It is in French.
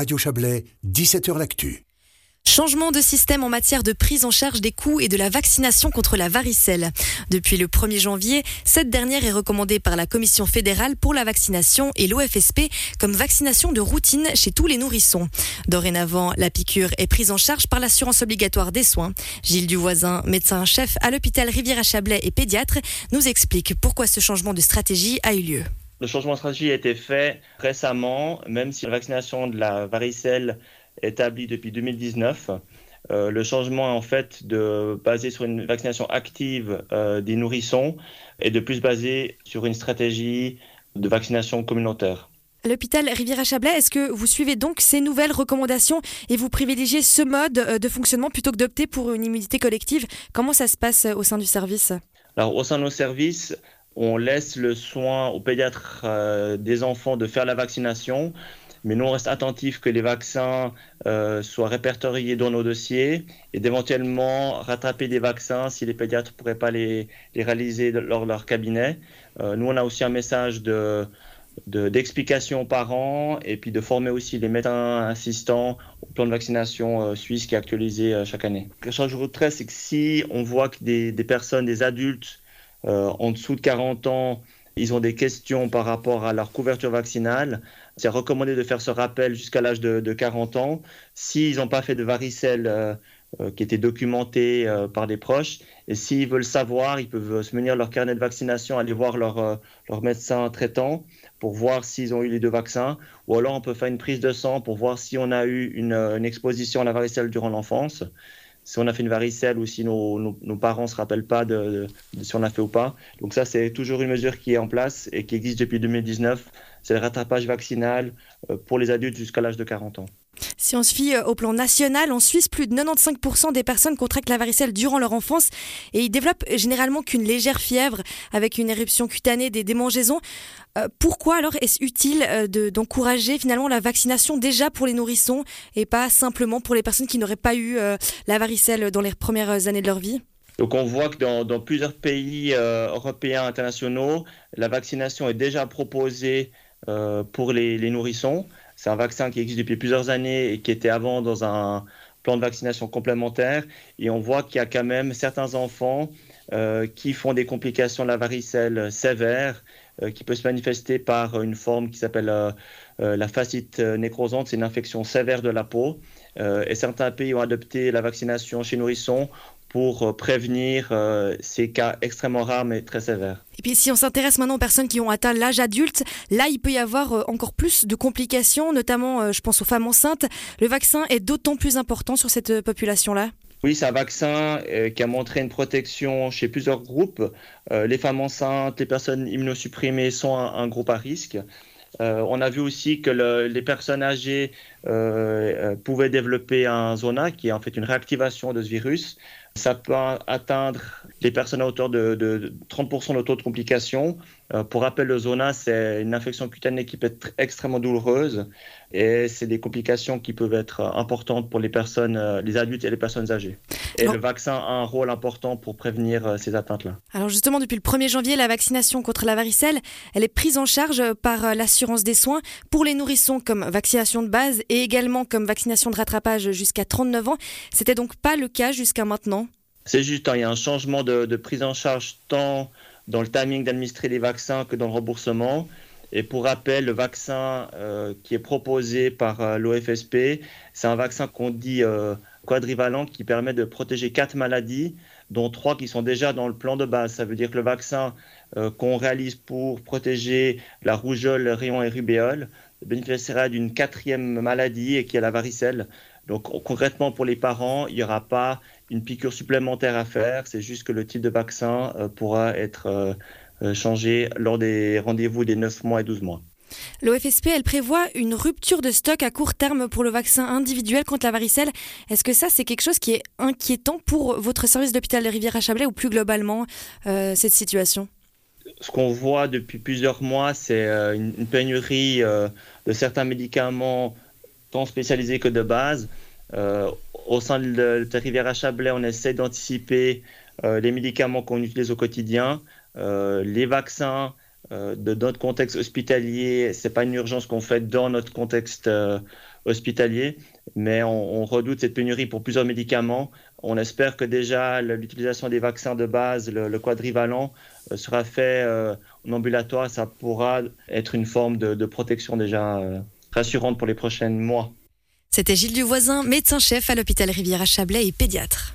Radio Chablais, 17h L'Actu. Changement de système en matière de prise en charge des coûts et de la vaccination contre la varicelle. Depuis le 1er janvier, cette dernière est recommandée par la Commission fédérale pour la vaccination et l'OFSP comme vaccination de routine chez tous les nourrissons. Dorénavant, la piqûre est prise en charge par l'assurance obligatoire des soins. Gilles Duvoisin, médecin-chef à l'hôpital Rivière-à-Chablais et pédiatre, nous explique pourquoi ce changement de stratégie a eu lieu. Le changement de stratégie a été fait récemment, même si la vaccination de la varicelle établi depuis 2019. Euh, le changement en fait de baser sur une vaccination active euh, des nourrissons et de plus baser sur une stratégie de vaccination communautaire. L'hôpital Rivière-à-Chablais, est-ce que vous suivez donc ces nouvelles recommandations et vous privilégiez ce mode euh, de fonctionnement plutôt que d'opter pour une immunité collective? Comment ça se passe au sein du service? Alors, au sein de nos services, on laisse le soin aux pédiatres des enfants de faire la vaccination mais nous, on reste attentifs que les vaccins euh, soient répertoriés dans nos dossiers et d'éventuellement rattraper des vaccins si les pédiatres ne pourraient pas les, réaliser lors de leur cabinet. Euh, nous, on a aussi un message de d'explication aux parents et puis de former aussi les médecins assistants au plan de vaccination euh, suisse qui est actualisé chaque année. Ce que j'ajouterais, c'est que si on voit que des personnes, des adultes en dessous de 40 ans, ils ont des questions par rapport à leur couverture vaccinale, c'est recommandé de faire ce rappel jusqu'à l'âge de, 40 ans. S'ils n'ont pas fait de varicelle euh, euh, qui était documenté euh, par des proches, et s'ils veulent savoir, ils peuvent se munir leur carnet de vaccination, aller voir leur, leur médecin traitant pour voir s'ils ont eu les deux vaccins, ou alors on peut faire une prise de sang pour voir si on a eu une exposition à la varicelle durant l'enfance si on a fait une varicelle ou si nos, parents ne se rappellent pas de, si on a fait ou pas. Donc ça, c'est toujours une mesure qui est en place et qui existe depuis 2019. C'est le rattrapage vaccinal euh, pour les adultes jusqu'à l'âge de 40 ans. Si on se fie euh, au plan national, en Suisse, plus de 95% des personnes contractent la varicelle durant leur enfance et ils développent généralement qu'une légère fièvre avec une éruption cutanée des démangeaisons. Euh, pourquoi alors est-ce utile euh, d'encourager finalement la vaccination déjà pour les nourrissons et pas simplement pour les personnes qui n'auraient pas eu la varicelle dans les premières années de leur vie? Donc on voit que dans, plusieurs pays européens internationaux, la vaccination est déjà proposée pour les nourrissons. C'est un vaccin qui existe depuis plusieurs années et qui était avant dans un plan de vaccination complémentaire. Et on voit qu'il y a quand même certains enfants euh, qui font des complications de la varicelle sévère, euh, qui peut se manifester par une forme qui s'appelle euh, la fascite nécrosante. C'est une infection sévère de la peau. et certains pays ont adopté la vaccination chez nourrissons pour euh, prévenir euh, ces cas extrêmement rares mais très sévères. Et puis si on s'intéresse maintenant aux personnes qui ont atteint l'âge adulte, là il peut y avoir euh, encore plus de complications, notamment je pense aux femmes enceintes. Le vaccin est d'autant plus important sur cette population-là oui, c'est un vaccin qui a montré une protection chez plusieurs groupes. les femmes enceintes, les personnes immunosupprimées sont un, groupe à risque. on a vu aussi que les personnes âgées pouvaient développer un zona, qui est en fait une réactivation de ce virus. Ça peut atteindre les personnes à hauteur de, 30% de taux de complications. Euh, pour rappel, le zona, c'est une infection cutanée qui peut être extrêmement douloureuse et c'est des complications qui peuvent être importantes pour les personnes, euh, les adultes et les personnes âgées. Et le vaccin a un rôle important pour prévenir euh, ces atteintes-là. Alors justement, depuis le 1er janvier, la vaccination contre la varicelle, elle est prise en charge par l'assurance des soins pour les nourrissons comme vaccination de base et également comme vaccination de rattrapage jusqu'à 39 ans. C'était donc pas le cas jusqu'à maintenant. C'est juste, hein, il y a un changement de, prise en charge tant dans le timing d'administrer les vaccins que dans le remboursement. Et pour rappel, le vaccin euh, qui est proposé par euh, l'OFSP, c'est un vaccin qu'on dit euh, quadrivalent qui permet de protéger quatre maladies, dont trois qui sont déjà dans le plan de base. Ça veut dire que le vaccin qu'on réalise pour protéger la rougeole, le rayon et rubéole bénéficiera d'une quatrième maladie et qui est la varicelle. Donc concrètement pour les parents, il n'y aura pas une piqûre supplémentaire à faire, c'est juste que le type de vaccin euh, pourra être euh, euh, changé lors des rendez-vous des 9 mois et 12 mois. L'OFSP, elle prévoit une rupture de stock à court terme pour le vaccin individuel contre la varicelle. Est-ce que ça, c'est quelque chose qui est inquiétant pour votre service d'hôpital de Rivière-à-Chablais ou plus globalement cette situation? Ce qu'on voit depuis plusieurs mois, c'est une, pénurie de certains médicaments tant spécialisés que de base. Euh, au sein de la rivière à Chablais, on essaie d'anticiper euh, les médicaments qu'on utilise au quotidien, euh, les vaccins de notre contexte hospitalier, c'est pas une urgence qu'on fait dans notre contexte hospitalier, mais on, redoute cette pénurie pour plusieurs médicaments. On espère que déjà l'utilisation des vaccins de base, le, quadrivalent, euh, sera fait euh, en ambulatoire. Ça pourra être une forme de, protection déjà euh, rassurante pour les prochains mois. C'était Gilles Duvoisin, médecin-chef à l'hôpital Rivière à Chablais et pédiatre.